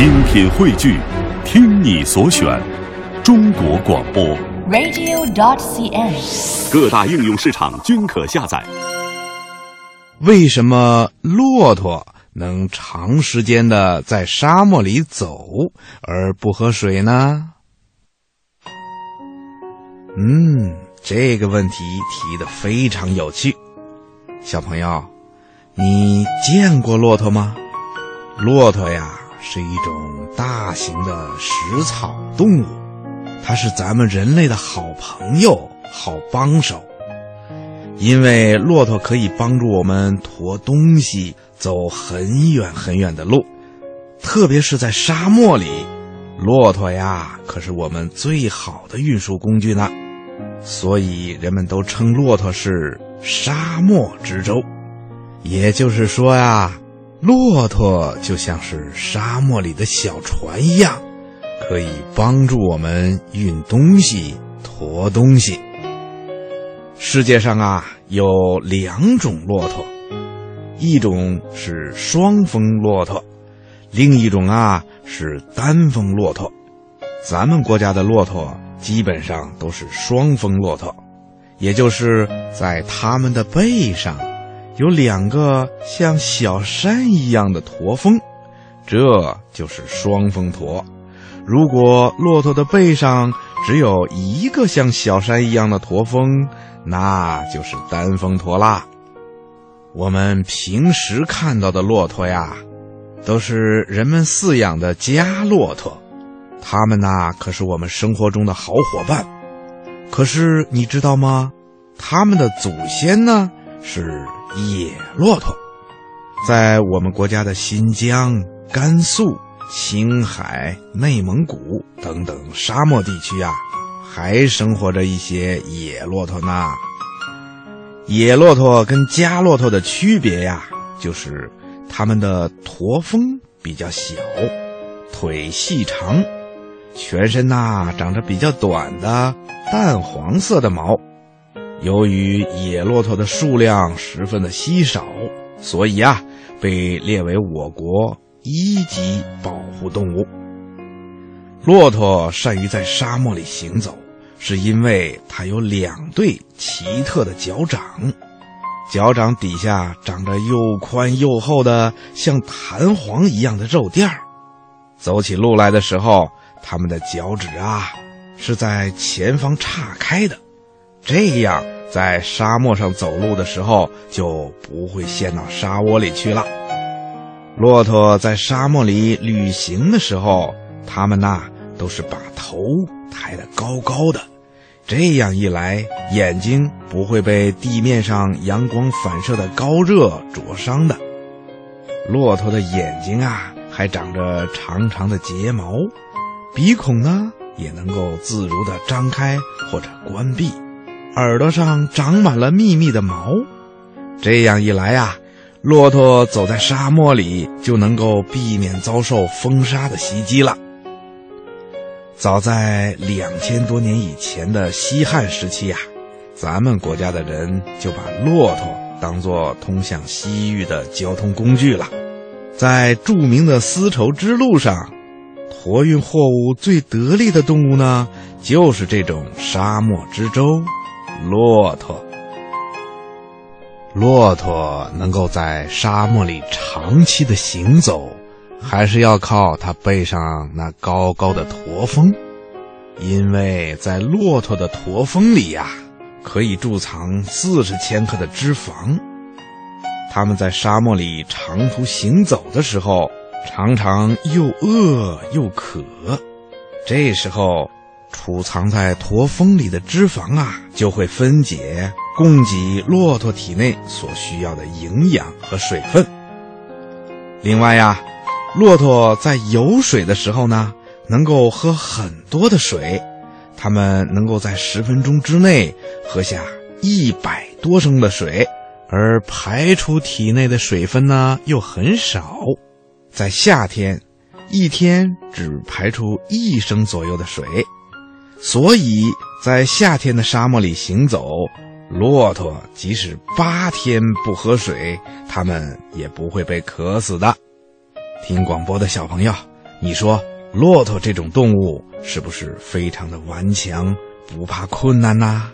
精品汇聚，听你所选，中国广播。radio.dot.cn，。各大应用市场均可下载。为什么骆驼能长时间的在沙漠里走而不喝水呢？嗯，这个问题提的非常有趣。小朋友，你见过骆驼吗？骆驼呀，是一种大型的食草动物，它是咱们人类的好朋友、好帮手。因为骆驼可以帮助我们驮东西走很远很远的路，特别是在沙漠里，骆驼呀可是我们最好的运输工具呢。所以人们都称骆驼是沙漠之舟。也就是说呀，骆驼就像是沙漠里的小船一样，可以帮助我们运东西、驮东西。世界上啊有两种骆驼，一种是双峰骆驼，另一种啊是单峰骆驼。咱们国家的骆驼基本上都是双峰骆驼，也就是在它们的背上有两个像小山一样的驼峰，这就是双峰驼。如果骆驼的背上只有一个像小山一样的驼峰，那就是单峰驼啦。我们平时看到的骆驼呀，都是人们饲养的家骆驼，它们呐可是我们生活中的好伙伴。可是你知道吗？它们的祖先呢是野骆驼，在我们国家的新疆、甘肃、青海、内蒙古等等沙漠地区啊。还生活着一些野骆驼呢。野骆驼跟家骆驼的区别呀，就是它们的驼峰比较小，腿细长，全身呐长着比较短的淡黄色的毛。由于野骆驼的数量十分的稀少，所以啊，被列为我国一级保护动物。骆驼善于在沙漠里行走，是因为它有两对奇特的脚掌，脚掌底下长着又宽又厚的像弹簧一样的肉垫儿。走起路来的时候，它们的脚趾啊是在前方岔开的，这样在沙漠上走路的时候就不会陷到沙窝里去了。骆驼在沙漠里旅行的时候，它们呐都是把头抬得高高的，这样一来，眼睛不会被地面上阳光反射的高热灼伤的。骆驼的眼睛啊，还长着长长的睫毛，鼻孔呢也能够自如地张开或者关闭，耳朵上长满了密密的毛。这样一来啊，骆驼走在沙漠里就能够避免遭受风沙的袭击了。早在两千多年以前的西汉时期呀、咱们国家的人就把骆驼当作通向西域的交通工具了。在著名的丝绸之路上，驮运货物最得力的动物呢，就是这种沙漠之舟——骆驼。骆驼能够在沙漠里长期的行走，还是要靠它背上那高高的驼峰，因为在骆驼的驼峰里呀、可以贮藏四十千克的脂肪。它们在沙漠里长途行走的时候，常常又饿又渴，这时候储藏在驼峰里的脂肪啊，就会分解，供给骆驼体内所需要的营养和水分。另外呀，骆驼在有水的时候呢，能够喝很多的水，它们能够在十分钟之内喝下一百多升的水，而排出体内的水分呢又很少，在夏天，一天只排出一升左右的水，所以在夏天的沙漠里行走，骆驼即使八天不喝水，它们也不会被渴死的。听广播的小朋友，你说，骆驼这种动物是不是非常的顽强，不怕困难呐？